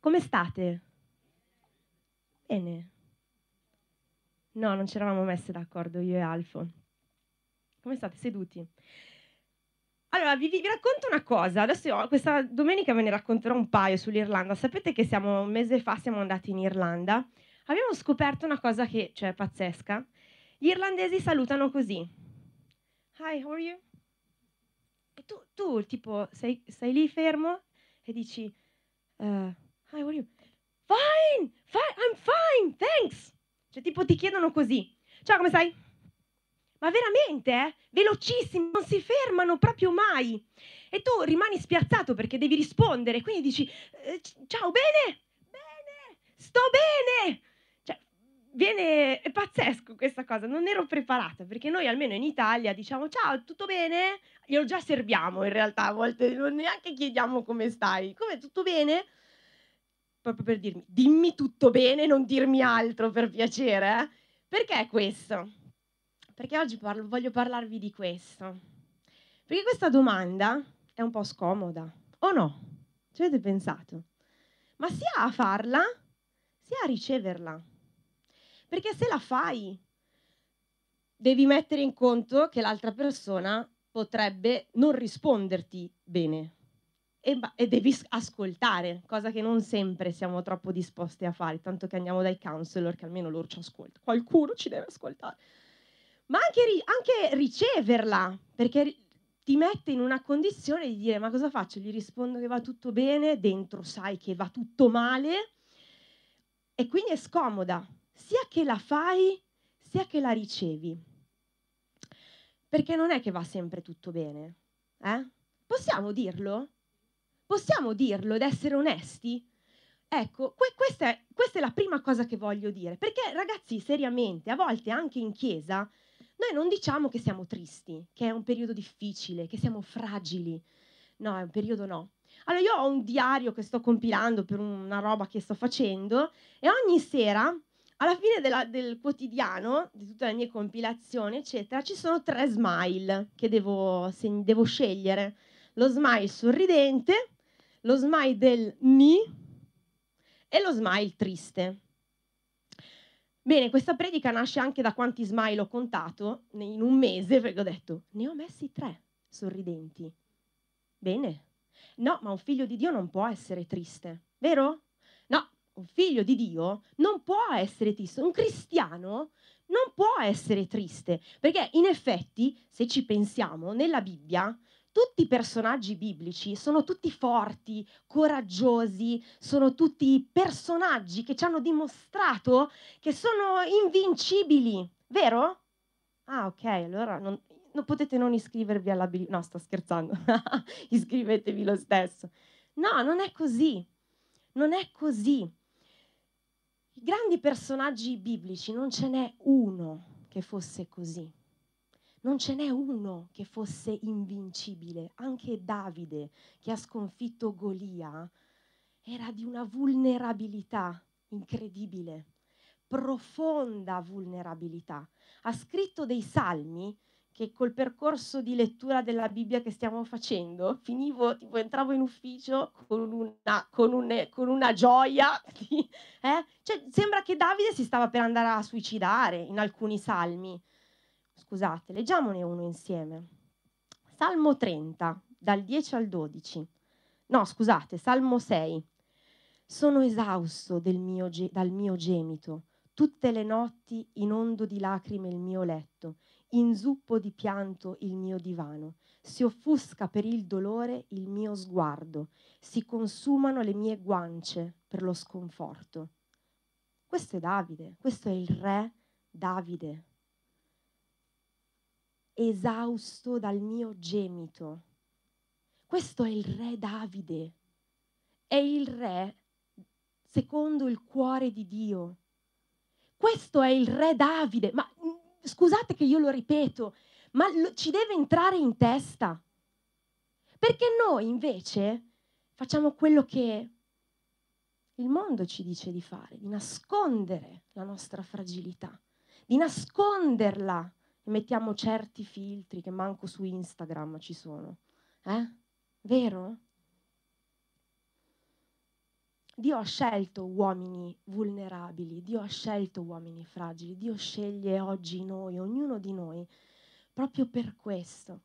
Come state? Bene. No, non ci eravamo messe d'accordo io e Alfo. Come state seduti? Allora, vi, vi, racconto una cosa. Adesso io, questa domenica ve ne racconterò un paio sull'Irlanda. Sapete che siamo, un mese fa siamo andati in Irlanda. Abbiamo scoperto una cosa che, cioè, pazzesca. Gli irlandesi salutano così. Hi, how are you? E tu, tu tipo, sei, sei lì fermo e dici, uh, hi, how are you? Fine, fine, I'm fine, thanks. Cioè, tipo, ti chiedono così. Ciao, come stai? Ma veramente, eh? Velocissimi, non si fermano proprio mai. E tu rimani spiazzato perché devi rispondere, quindi dici, eh, ciao, bene? Bene, sto bene. Cioè, viene, è pazzesco questa cosa, non ero preparata, perché noi almeno in Italia diciamo, ciao, tutto bene? Glielo già serviamo in realtà, a volte non neanche chiediamo come stai. Come, tutto bene? Proprio per dirmi, dimmi tutto bene, non dirmi altro per piacere. Eh? Perché questo? Perché oggi parlo, voglio parlarvi di questo. Perché questa domanda è un po' scomoda, o no? Ci avete pensato? Ma sia a farla, sia a riceverla. Perché se la fai, devi mettere in conto che l'altra persona potrebbe non risponderti bene e, e, devi ascoltare, cosa che non sempre siamo troppo disposti a fare, tanto che andiamo dai counselor che almeno loro ci ascoltano. Qualcuno ci deve ascoltare. Ma anche, anche riceverla, perché ti mette in una condizione di dire ma cosa faccio? Gli rispondo che va tutto bene, dentro sai che va tutto male e quindi è scomoda, sia che la fai sia che la ricevi. Perché non è che va sempre tutto bene, eh? Possiamo dirlo? Possiamo dirlo ed essere onesti? Ecco, que- questa, è, questa è la prima cosa che voglio dire, perché ragazzi, seriamente, a volte anche in chiesa, noi non diciamo che siamo tristi, che è un periodo difficile, che siamo fragili. No, è un periodo no. Allora, io ho un diario che sto compilando per una roba che sto facendo e ogni sera, alla fine della, del quotidiano, di tutte le mie compilazioni, eccetera, ci sono tre smile che devo, devo scegliere. Lo smile sorridente, lo smile del ni e lo smile triste. Bene, questa predica nasce anche da quanti smile ho contato in un mese, perché ho detto, ne ho messi tre sorridenti. Bene. No, ma un figlio di Dio non può essere triste, vero? No, un figlio di Dio non può essere triste. Un cristiano non può essere triste, perché in effetti, se ci pensiamo, nella Bibbia tutti i personaggi biblici sono tutti forti, coraggiosi, sono tutti personaggi che ci hanno dimostrato che sono invincibili, vero? Ah, ok, allora non, non potete non iscrivervi alla Bibbia. No, sto scherzando, iscrivetevi lo stesso. No, non è così, non è così. I grandi personaggi biblici non ce n'è uno che fosse così. Non ce n'è uno che fosse invincibile. Anche Davide, che ha sconfitto Golia, era di una vulnerabilità incredibile, profonda vulnerabilità. Ha scritto dei salmi che col percorso di lettura della Bibbia che stiamo facendo, finivo, tipo, entravo in ufficio con una, con un, con una gioia. Eh? Cioè, sembra che Davide si stava per andare a suicidare in alcuni salmi. Scusate, leggiamone uno insieme. Salmo 30, dal 10 al 12. No, scusate, Salmo 6. Sono esausto mio, dal mio gemito, tutte le notti inondo di lacrime il mio letto, inzuppo di pianto il mio divano. Si offusca per il dolore il mio sguardo, si consumano le mie guance per lo sconforto. Questo è Davide, questo è il re Davide esausto dal mio gemito. Questo è il re Davide, è il re secondo il cuore di Dio. Questo è il re Davide, ma mm, scusate che io lo ripeto, ma lo, ci deve entrare in testa. Perché noi invece facciamo quello che il mondo ci dice di fare, di nascondere la nostra fragilità, di nasconderla mettiamo certi filtri che manco su Instagram ci sono. Eh? Vero? Dio ha scelto uomini vulnerabili, Dio ha scelto uomini fragili, Dio sceglie oggi noi, ognuno di noi, proprio per questo.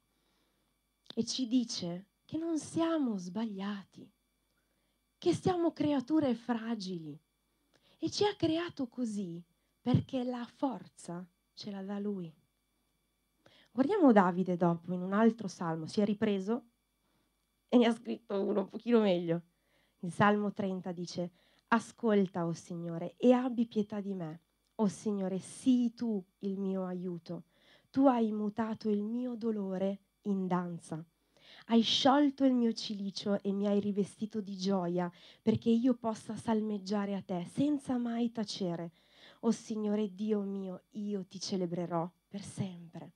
E ci dice che non siamo sbagliati, che siamo creature fragili. E ci ha creato così perché la forza ce la dà Lui. Guardiamo Davide dopo in un altro salmo, si è ripreso e ne ha scritto uno un pochino meglio. Il Salmo 30 dice, ascolta, o oh Signore, e abbi pietà di me. O oh Signore, sii tu il mio aiuto. Tu hai mutato il mio dolore in danza. Hai sciolto il mio cilicio e mi hai rivestito di gioia perché io possa salmeggiare a te senza mai tacere. O oh Signore Dio mio, io ti celebrerò per sempre.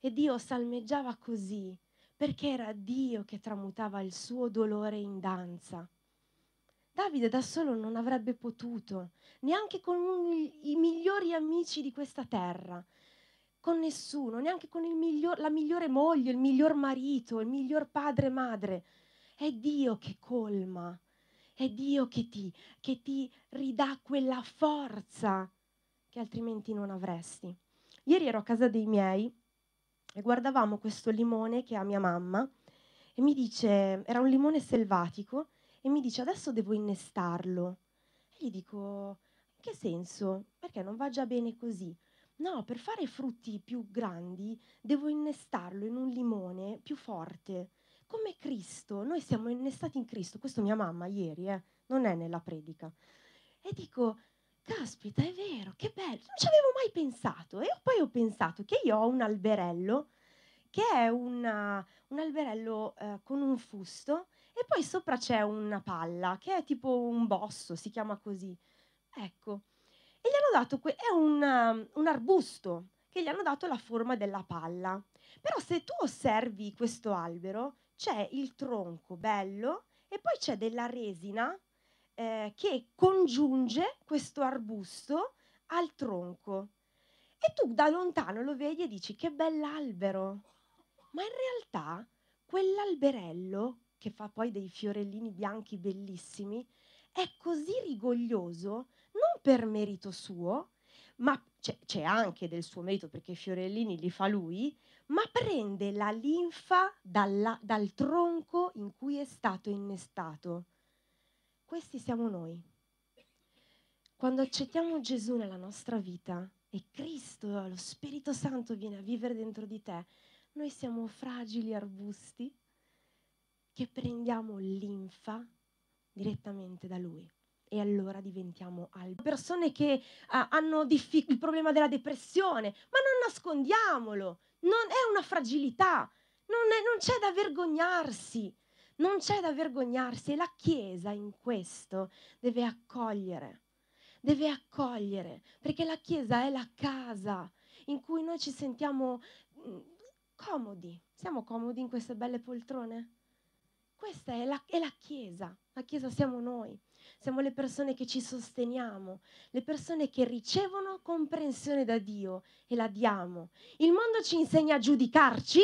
E Dio salmeggiava così, perché era Dio che tramutava il suo dolore in danza. Davide da solo non avrebbe potuto, neanche con i migliori amici di questa terra, con nessuno, neanche con miglior, la migliore moglie, il miglior marito, il miglior padre e madre. È Dio che colma, è Dio che ti, che ti ridà quella forza che altrimenti non avresti. Ieri ero a casa dei miei e guardavamo questo limone che ha mia mamma e mi dice, era un limone selvatico, e mi dice adesso devo innestarlo. E gli dico, in che senso? Perché non va già bene così? No, per fare frutti più grandi devo innestarlo in un limone più forte, come Cristo. Noi siamo innestati in Cristo, questo mia mamma ieri, eh, non è nella predica. E dico, caspita, è vero, che bello, non ci avevo mai pensato. E poi ho pensato che io ho un alberello, che è una, un alberello eh, con un fusto, e poi sopra c'è una palla, che è tipo un bosso, si chiama così. Ecco, e gli hanno dato, que- è un, un arbusto, che gli hanno dato la forma della palla. Però se tu osservi questo albero, c'è il tronco bello e poi c'è della resina eh, che congiunge questo arbusto al tronco. E tu da lontano lo vedi e dici che bell'albero. Ma in realtà quell'alberello, che fa poi dei fiorellini bianchi bellissimi, è così rigoglioso non per merito suo, ma c'è, c'è, anche del suo merito perché i fiorellini li fa lui, ma prende la linfa dalla, dal tronco in cui è stato innestato. Questi siamo noi. Quando accettiamo Gesù nella nostra vita e Cristo, lo Spirito Santo viene a vivere dentro di te, noi siamo fragili arbusti che prendiamo linfa direttamente da Lui e allora diventiamo alberi. Persone che uh, hanno il problema della depressione, ma non nascondiamolo, non è una fragilità, non, è, non c'è da vergognarsi. Non c'è da vergognarsi e la Chiesa in questo deve accogliere, deve accogliere, perché la Chiesa è la casa in cui noi ci sentiamo mm, comodi. Siamo comodi in queste belle poltrone? Questa è la, è la Chiesa, la Chiesa siamo noi. Siamo le persone che ci sosteniamo, le persone che ricevono comprensione da Dio e la diamo. Il mondo ci insegna a giudicarci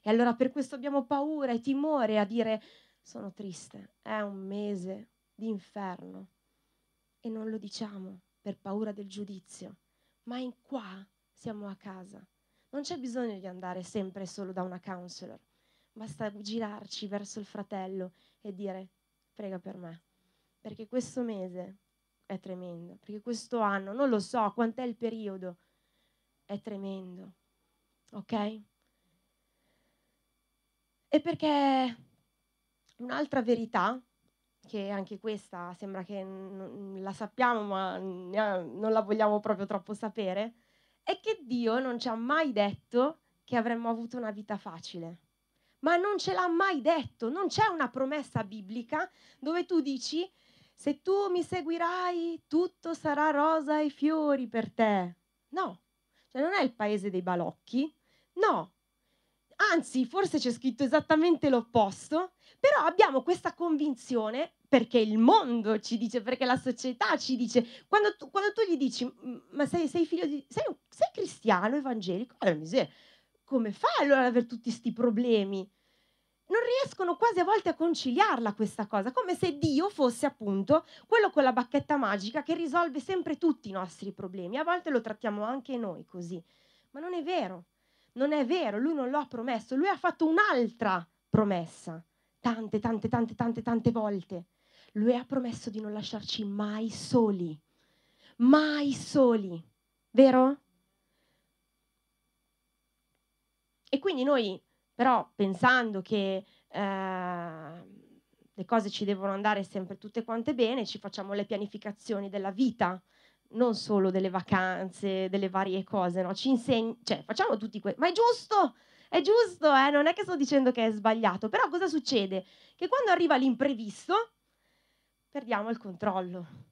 e allora per questo abbiamo paura e timore a dire sono triste, è un mese di inferno. E non lo diciamo per paura del giudizio, ma in qua siamo a casa. Non c'è bisogno di andare sempre solo da una counselor, basta girarci verso il fratello e dire prega per me, perché questo mese è tremendo, perché questo anno, non lo so quant'è il periodo, è tremendo, ok? E perché un'altra verità, che anche questa sembra che n- la sappiamo ma non la vogliamo proprio troppo sapere, è che Dio non ci ha mai detto che avremmo avuto una vita facile. Ma non ce l'ha mai detto, non c'è una promessa biblica dove tu dici se tu mi seguirai tutto sarà rosa e fiori per te. No, cioè non è il paese dei balocchi, no, Anzi, forse c'è scritto esattamente l'opposto, però abbiamo questa convinzione perché il mondo ci dice, perché la società ci dice, quando tu, quando tu gli dici, ma sei, sei figlio di, sei, sei cristiano evangelico, allora miseria, come fai allora ad avere tutti questi problemi? non riescono quasi a volte a conciliarla questa cosa, come se Dio fosse appunto quello con la bacchetta magica che risolve sempre tutti i nostri problemi. A volte lo trattiamo anche noi così, ma non è vero, non è vero, lui non lo ha promesso, lui ha fatto un'altra promessa, tante, tante, tante, tante, tante volte. Lui ha promesso di non lasciarci mai soli, mai soli, vero? E quindi noi però pensando che eh, le cose ci devono andare sempre tutte quante bene, ci facciamo le pianificazioni della vita, non solo delle vacanze, delle varie cose, no? Ci insegni, cioè facciamo tutti questo, ma è giusto, è giusto, eh? non è che sto dicendo che è sbagliato, però cosa succede? Che quando arriva l'imprevisto perdiamo il controllo.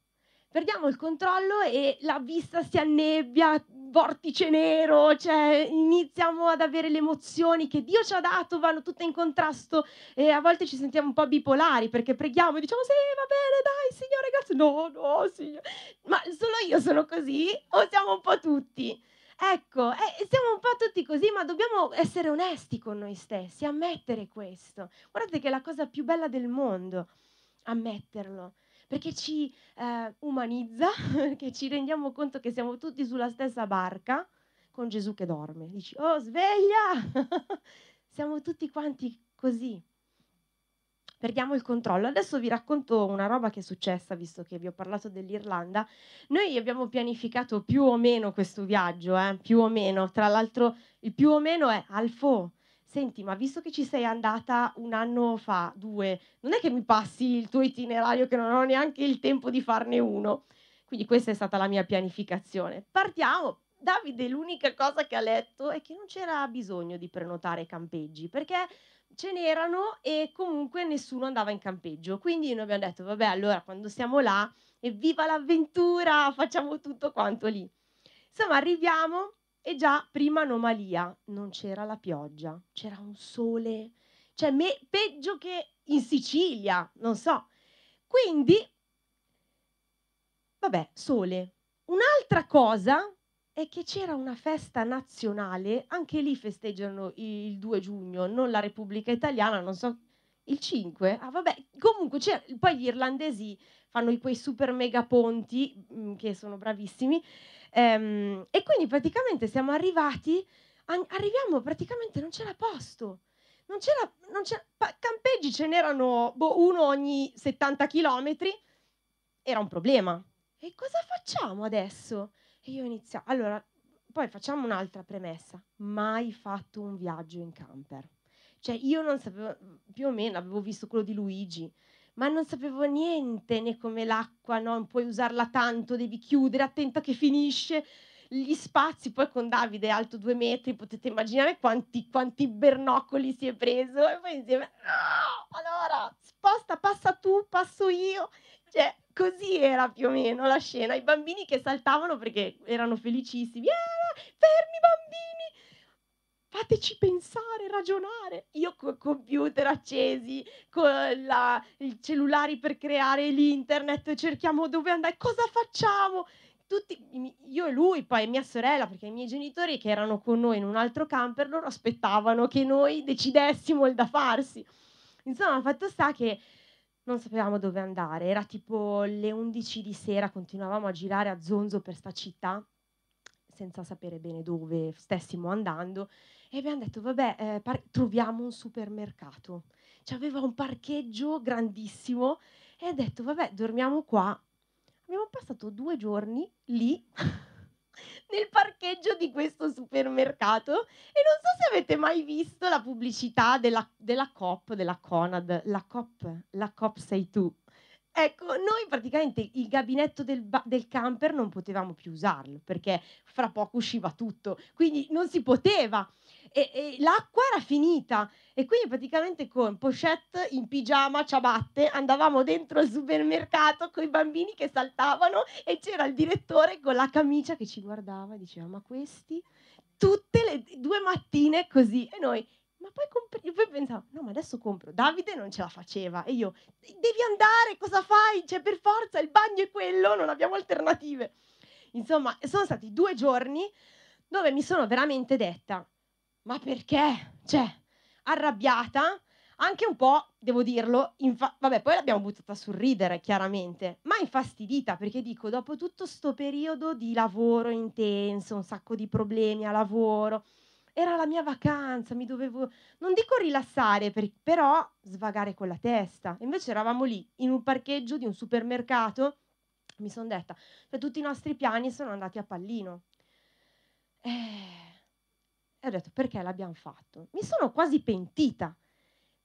Perdiamo il controllo e la vista si annebbia, vortice nero, cioè iniziamo ad avere le emozioni che Dio ci ha dato, vanno tutte in contrasto e a volte ci sentiamo un po' bipolari perché preghiamo e diciamo sì, va bene, dai, Signore, grazie. No, no, Signore. Ma solo io sono così o siamo un po' tutti? Ecco, eh, siamo un po' tutti così, ma dobbiamo essere onesti con noi stessi, ammettere questo. Guardate che è la cosa più bella del mondo, ammetterlo perché ci eh, umanizza, che ci rendiamo conto che siamo tutti sulla stessa barca con Gesù che dorme. Dici, oh sveglia! siamo tutti quanti così. Perdiamo il controllo. Adesso vi racconto una roba che è successa, visto che vi ho parlato dell'Irlanda. Noi abbiamo pianificato più o meno questo viaggio, eh? più o meno. Tra l'altro, il più o meno è Alfo senti, ma visto che ci sei andata un anno fa, due, non è che mi passi il tuo itinerario che non ho neanche il tempo di farne uno. Quindi questa è stata la mia pianificazione. Partiamo. Davide l'unica cosa che ha letto è che non c'era bisogno di prenotare campeggi perché ce n'erano e comunque nessuno andava in campeggio. Quindi noi abbiamo detto, vabbè, allora quando siamo là, evviva l'avventura, facciamo tutto quanto lì. Insomma, arriviamo, e già prima anomalia, non c'era la pioggia, c'era un sole, cioè me, peggio che in Sicilia, non so. Quindi, vabbè, sole. Un'altra cosa è che c'era una festa nazionale, anche lì festeggiano il 2 giugno, non la Repubblica Italiana, non so, il 5? Ah vabbè, comunque poi gli irlandesi fanno quei super mega ponti, mm, che sono bravissimi, Ehm, e quindi praticamente siamo arrivati, an- arriviamo praticamente non c'era posto. Non c'era, non c'era pa- campeggi ce n'erano boh, uno ogni 70 km, era un problema. E cosa facciamo adesso? E io inizio, allora, poi facciamo un'altra premessa, mai fatto un viaggio in camper. Cioè io non sapevo, più o meno avevo visto quello di Luigi, ma non sapevo niente né come l'acqua, no? non puoi usarla tanto, devi chiudere, attenta che finisce. Gli spazi, poi con Davide alto due metri, potete immaginare quanti, quanti bernocoli si è preso e poi insieme, no, allora sposta, passa tu, passo io. Cioè, così era più o meno la scena. I bambini che saltavano perché erano felicissimi. Eh, fermi bambini! Fateci pensare, ragionare. Io con computer accesi, con la, i cellulari per creare l'internet, cerchiamo dove andare, cosa facciamo? Tutti, io e lui, poi mia sorella, perché i miei genitori che erano con noi in un altro camper, loro aspettavano che noi decidessimo il da farsi. Insomma, il fatto sta che non sapevamo dove andare, era tipo le 11 di sera, continuavamo a girare a zonzo per sta città senza sapere bene dove stessimo andando e abbiamo detto, vabbè, eh, par- troviamo un supermercato. Cioè, aveva un parcheggio grandissimo e ha detto, vabbè, dormiamo qua. Abbiamo passato due giorni lì nel parcheggio di questo supermercato e non so se avete mai visto la pubblicità della, della COP, della Conad, la COP, la COP sei tu. Ecco, noi praticamente il gabinetto del, del, camper non potevamo più usarlo perché fra poco usciva tutto, quindi non si poteva e, e l'acqua era finita e quindi praticamente con pochette in pigiama, ciabatte, andavamo dentro al supermercato con i bambini che saltavano e c'era il direttore con la camicia che ci guardava e diceva ma questi tutte le due mattine così e noi ma poi, compri- poi pensavo, no, ma adesso compro. Davide non ce la faceva. E io, devi andare, cosa fai? Cioè, per forza, il bagno è quello, non abbiamo alternative. Insomma, sono stati due giorni dove mi sono veramente detta, ma perché? Cioè, arrabbiata, anche un po', devo dirlo, infa- vabbè, poi l'abbiamo buttata sul ridere, chiaramente, ma infastidita perché dico, dopo tutto sto periodo di lavoro intenso, un sacco di problemi a lavoro, era la mia vacanza, mi dovevo, non dico rilassare, per, però svagare con la testa. Invece eravamo lì, in un parcheggio di un supermercato, mi sono detta, cioè, tutti i nostri piani sono andati a pallino. Eh, ho detto, perché l'abbiamo fatto? Mi sono quasi pentita.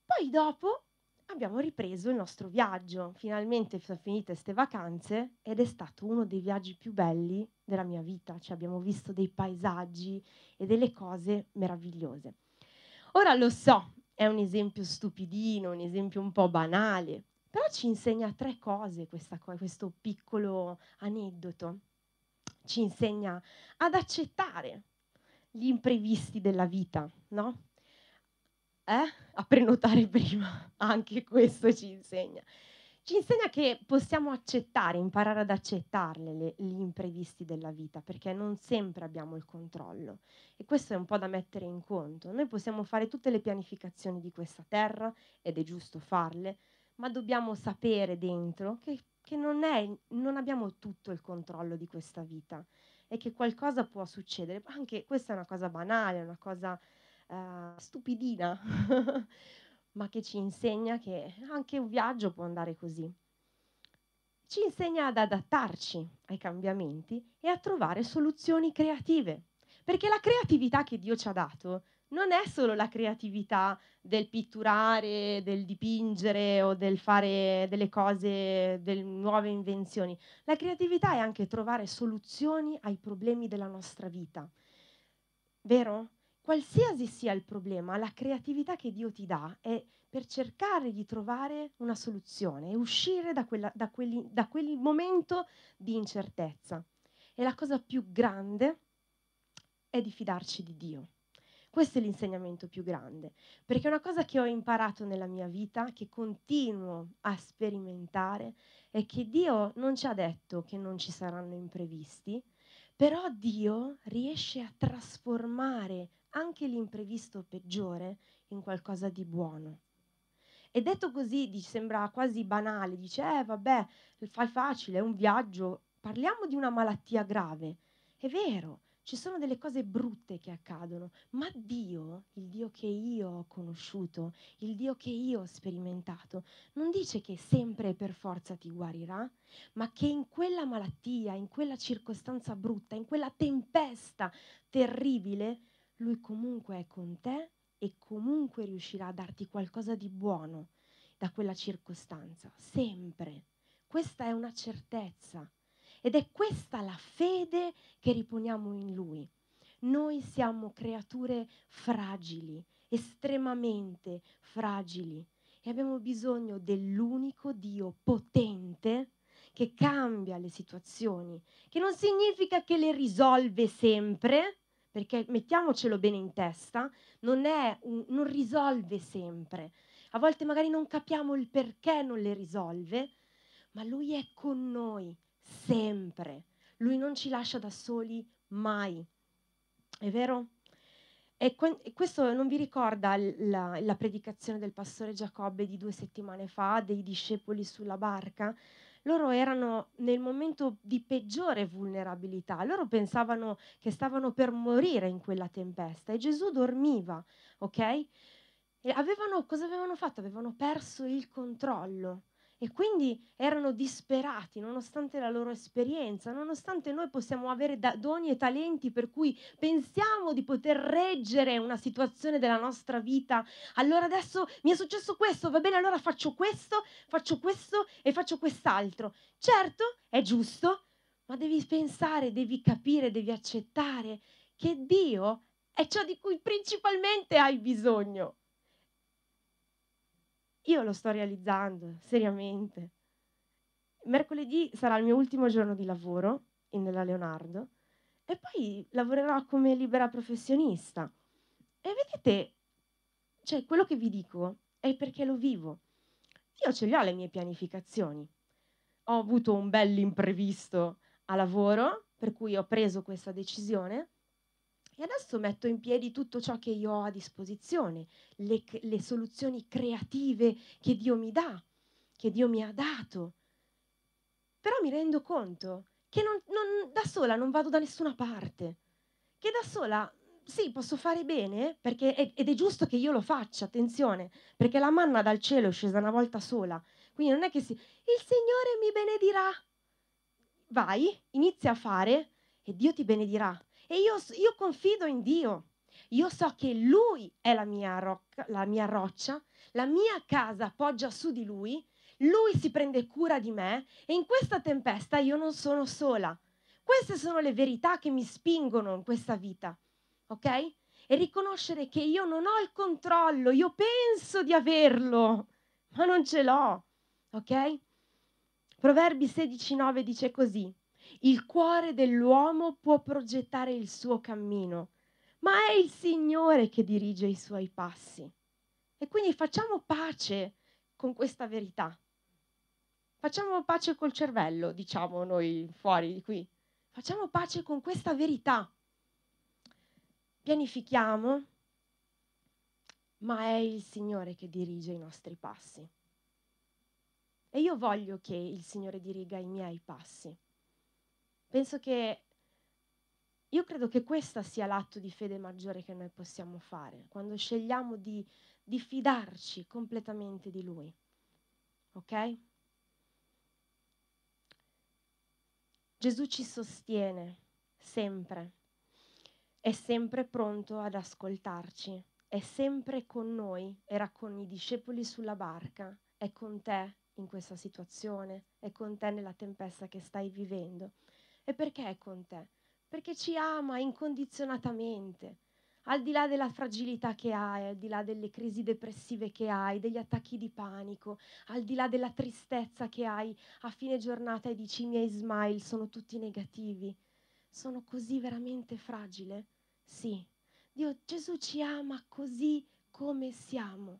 Poi dopo abbiamo ripreso il nostro viaggio. Finalmente sono finite queste vacanze ed è stato uno dei viaggi più belli della mia vita. Cioè abbiamo visto dei paesaggi e delle cose meravigliose. Ora lo so, è un esempio stupidino, un esempio un po' banale, però ci insegna tre cose questa, questo piccolo aneddoto. Ci insegna ad accettare gli imprevisti della vita, no? Eh? A prenotare prima, anche questo ci insegna. Ci insegna che possiamo accettare, imparare ad accettarle le, gli imprevisti della vita, perché non sempre abbiamo il controllo. E questo è un po' da mettere in conto. Noi possiamo fare tutte le pianificazioni di questa terra, ed è giusto farle, ma dobbiamo sapere dentro che, che non, è, non abbiamo tutto il controllo di questa vita e che qualcosa può succedere. Anche questa è una cosa banale, una cosa uh, stupidina, ma che ci insegna che anche un viaggio può andare così. Ci insegna ad adattarci ai cambiamenti e a trovare soluzioni creative, perché la creatività che Dio ci ha dato non è solo la creatività del pitturare, del dipingere o del fare delle cose, delle nuove invenzioni. La creatività è anche trovare soluzioni ai problemi della nostra vita. Vero? Qualsiasi sia il problema, la creatività che Dio ti dà è per cercare di trovare una soluzione e uscire da, quella, da, quelli, da quel momento di incertezza. E la cosa più grande è di fidarci di Dio. Questo è l'insegnamento più grande, perché una cosa che ho imparato nella mia vita, che continuo a sperimentare, è che Dio non ci ha detto che non ci saranno imprevisti, però Dio riesce a trasformare anche l'imprevisto peggiore in qualcosa di buono. E detto così sembra quasi banale, dice, eh vabbè, fai facile, è un viaggio, parliamo di una malattia grave. È vero, ci sono delle cose brutte che accadono, ma Dio, il Dio che io ho conosciuto, il Dio che io ho sperimentato, non dice che sempre e per forza ti guarirà, ma che in quella malattia, in quella circostanza brutta, in quella tempesta terribile, Lui comunque è con te e comunque riuscirà a darti qualcosa di buono da quella circostanza, sempre. Questa è una certezza. Ed è questa la fede che riponiamo in Lui. Noi siamo creature fragili, estremamente fragili e abbiamo bisogno dell'unico Dio potente che cambia le situazioni, che non significa che le risolve sempre, perché mettiamocelo bene in testa, non, un, non risolve sempre. A volte magari non capiamo il perché non le risolve, ma Lui è con noi sempre. Lui non ci lascia da soli mai. È vero? E questo non vi ricorda la, la, predicazione del pastore Giacobbe di due settimane fa, dei discepoli sulla barca? Loro erano nel momento di peggiore vulnerabilità, loro pensavano che stavano per morire in quella tempesta e Gesù dormiva, ok? E avevano, cosa avevano fatto? Avevano perso il controllo. E quindi erano disperati nonostante la loro esperienza, nonostante noi possiamo avere doni e talenti per cui pensiamo di poter reggere una situazione della nostra vita. Allora adesso mi è successo questo, va bene, allora faccio questo, faccio questo e faccio quest'altro. Certo, è giusto, ma devi pensare, devi capire, devi accettare che Dio è ciò di cui principalmente hai bisogno. Io lo sto realizzando, seriamente. Mercoledì sarà il mio ultimo giorno di lavoro nella Leonardo e poi lavorerò come libera professionista. E vedete, cioè quello che vi dico è perché lo vivo. Io ce le ho le mie pianificazioni. Ho avuto un bel imprevisto a lavoro, per cui ho preso questa decisione E adesso metto in piedi tutto ciò che io ho a disposizione, le, le soluzioni creative che Dio mi dà, che Dio mi ha dato. Però mi rendo conto che non, non, da sola non vado da nessuna parte, che da sola sì, posso fare bene perché, ed è giusto che io lo faccia, attenzione, perché la manna dal cielo è scesa una volta sola. Quindi non è che si, il Signore mi benedirà. Vai, inizia a fare e Dio ti benedirà. E io, io confido in Dio. Io so che Lui è la mia, rocca, la mia roccia, la mia casa poggia su di Lui, Lui si prende cura di me e in questa tempesta io non sono sola. Queste sono le verità che mi spingono in questa vita ok? E riconoscere che io non ho il controllo, io penso di averlo, ma non ce l'ho, ok? Proverbi 16:9 dice così: Il cuore dell'uomo può progettare il suo cammino, ma è il Signore che dirige i suoi passi. E quindi facciamo pace con questa verità. Facciamo pace col cervello, diciamo noi fuori di qui. Facciamo pace con questa verità pianifichiamo, ma è il Signore che dirige i nostri passi. E io voglio che il Signore diriga i miei passi. Penso che, io credo che questo sia l'atto di fede maggiore che noi possiamo fare, quando scegliamo di, di fidarci completamente di Lui. Ok? Gesù ci sostiene sempre è sempre pronto ad ascoltarci, è sempre con noi, era con i discepoli sulla barca, è con te in questa situazione, è con te nella tempesta che stai vivendo. E perché è con te? Perché ci ama incondizionatamente, al di là della fragilità che hai, al di là delle crisi depressive che hai, degli attacchi di panico, al di là della tristezza che hai a fine giornata e dici i miei smile sono tutti negativi. Sono così veramente fragile? Sì, Dio, Gesù ci ama così come siamo.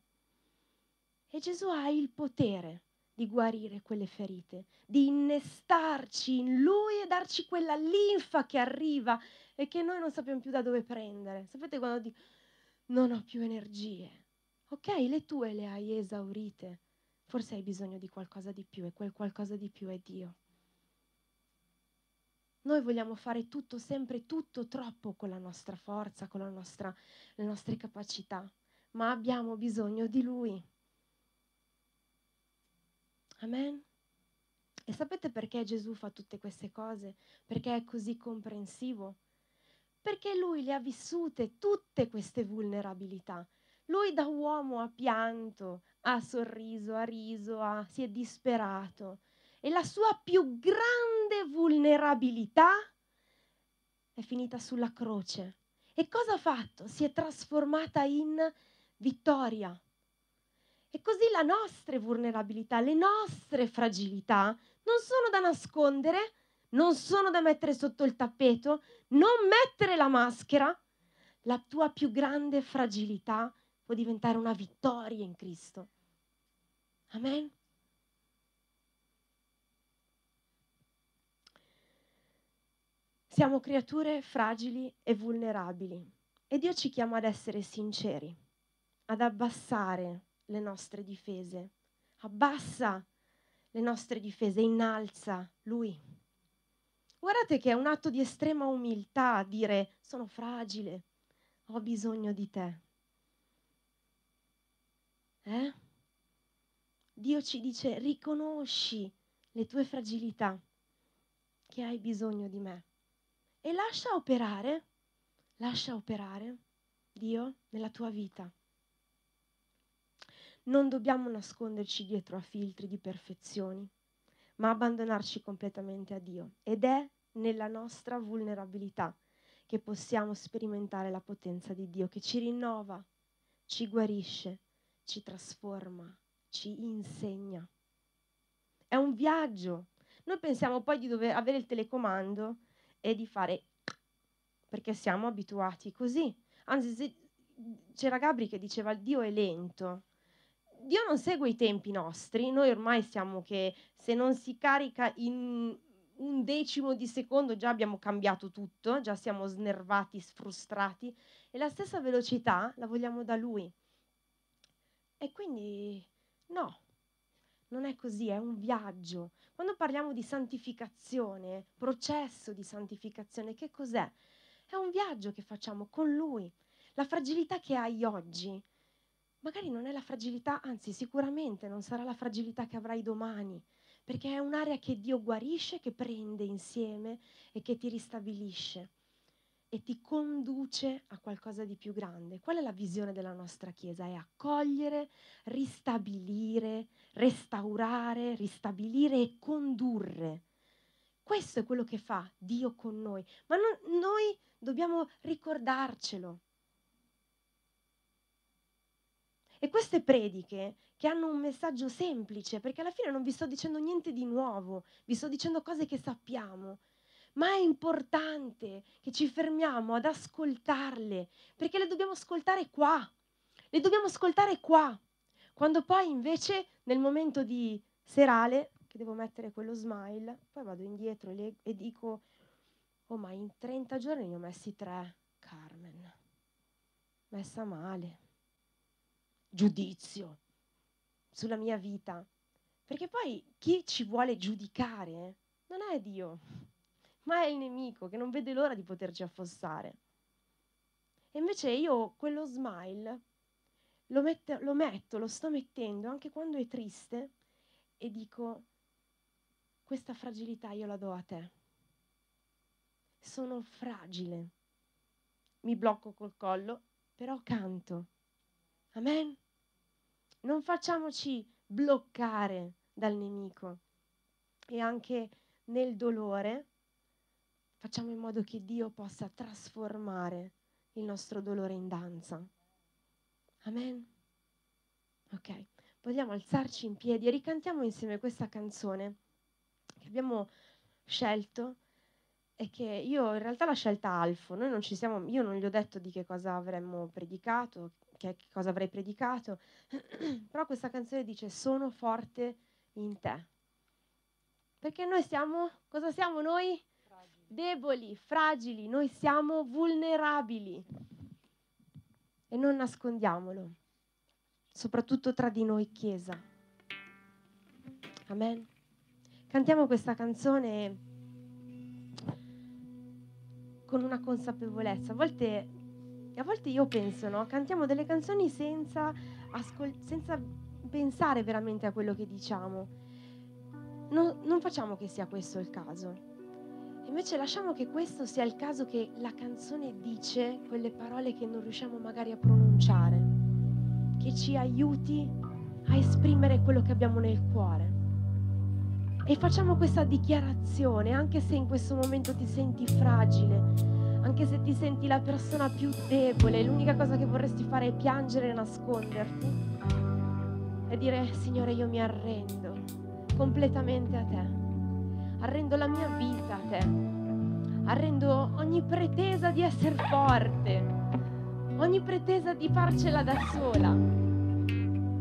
E Gesù ha il potere di guarire quelle ferite, di innestarci in Lui e darci quella linfa che arriva e che noi non sappiamo più da dove prendere. Sapete quando dico non ho più energie? Ok, le tue le hai esaurite, forse hai bisogno di qualcosa di più e quel qualcosa di più è Dio. Noi vogliamo fare tutto, sempre tutto, troppo con la nostra forza, con la nostra, le nostre capacità, ma abbiamo bisogno di Lui. Amen. E sapete perché Gesù fa tutte queste cose? Perché è così comprensivo? Perché lui le ha vissute tutte queste vulnerabilità. Lui da uomo ha pianto, ha sorriso, ha riso, ha, si è disperato e la sua più grande vulnerabilità è finita sulla croce. E cosa ha fatto? Si è trasformata in vittoria. E così le nostre vulnerabilità, le nostre fragilità non sono da nascondere, non sono da mettere sotto il tappeto, non mettere la maschera. La tua più grande fragilità può diventare una vittoria in Cristo. Amen. Siamo creature fragili e vulnerabili e Dio ci chiama ad essere sinceri, ad abbassare le nostre difese. Abbassa le nostre difese, innalza Lui. Guardate che è un atto di estrema umiltà dire sono fragile, ho bisogno di te. Eh? Dio ci dice riconosci le tue fragilità, che hai bisogno di me e lascia operare, lascia operare Dio nella tua vita. Non dobbiamo nasconderci dietro a filtri di perfezioni, ma abbandonarci completamente a Dio. Ed è nella nostra vulnerabilità che possiamo sperimentare la potenza di Dio che ci rinnova, ci guarisce, ci trasforma, ci insegna. È un viaggio. Noi pensiamo poi di dover avere il telecomando e di fare perché siamo abituati così. Anzi, c'era Gabri che diceva Dio è lento. Dio non segue i tempi nostri, noi ormai siamo che se non si carica in un decimo di secondo già abbiamo cambiato tutto, già siamo snervati, frustrati e la stessa velocità la vogliamo da Lui. E quindi no, non è così, è un viaggio. Quando parliamo di santificazione, processo di santificazione, che cos'è? È un viaggio che facciamo con Lui. La fragilità che hai oggi, magari non è la fragilità, anzi sicuramente non sarà la fragilità che avrai domani, perché è un'area che Dio guarisce, che prende insieme e che ti ristabilisce e ti conduce a qualcosa di più grande. Qual è la visione della nostra Chiesa? È accogliere, ristabilire, restaurare, ristabilire e condurre. Questo è quello che fa Dio con noi, ma non, noi dobbiamo ricordarcelo. E queste prediche che hanno un messaggio semplice, perché alla fine non vi sto dicendo niente di nuovo, vi sto dicendo cose che sappiamo, ma è importante che ci fermiamo ad ascoltarle, perché le dobbiamo ascoltare qua, le dobbiamo ascoltare qua, quando poi invece nel momento di serale, che devo mettere quello smile, poi vado indietro e, e dico, oh ma in 30 giorni ne ho messi tre, Carmen, messa male giudizio sulla mia vita. Perché poi chi ci vuole giudicare non è Dio, ma è il nemico che non vede l'ora di poterci affossare. E invece io quello smile lo, mette, lo metto, lo sto mettendo anche quando è triste e dico, questa fragilità io la do a te. Sono fragile. Mi blocco col collo, però canto. Amen non facciamoci bloccare dal nemico e anche nel dolore facciamo in modo che Dio possa trasformare il nostro dolore in danza. Amen. Ok, vogliamo alzarci in piedi e ricantiamo insieme questa canzone che abbiamo scelto e che io in realtà l'ha scelta Alfo, noi non ci siamo, io non gli ho detto di che cosa avremmo predicato, che, che cosa avrei predicato, però questa canzone dice sono forte in te. Perché noi siamo, cosa siamo noi? Fragili. Deboli, fragili, noi siamo vulnerabili. E non nascondiamolo, soprattutto tra di noi Chiesa. Amen. Cantiamo questa canzone con una consapevolezza. A volte e a volte io penso, no? Cantiamo delle canzoni senza, ascol- senza pensare veramente a quello che diciamo. No, non facciamo che sia questo il caso. Invece lasciamo che questo sia il caso che la canzone dice quelle parole che non riusciamo magari a pronunciare, che ci aiuti a esprimere quello che abbiamo nel cuore. E facciamo questa dichiarazione, anche se in questo momento ti senti fragile, anche se ti senti la persona più debole, l'unica cosa che vorresti fare è piangere e nasconderti, e dire Signore io mi arrendo completamente a te, arrendo la mia vita a te, arrendo ogni pretesa di essere forte, ogni pretesa di farcela da sola.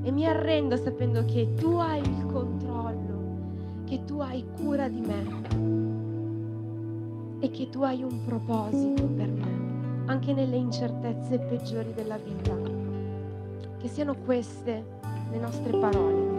E mi arrendo sapendo che tu hai il controllo, che tu hai cura di me e che tu hai un proposito per me, anche nelle incertezze peggiori della vita. Che siano queste le nostre parole.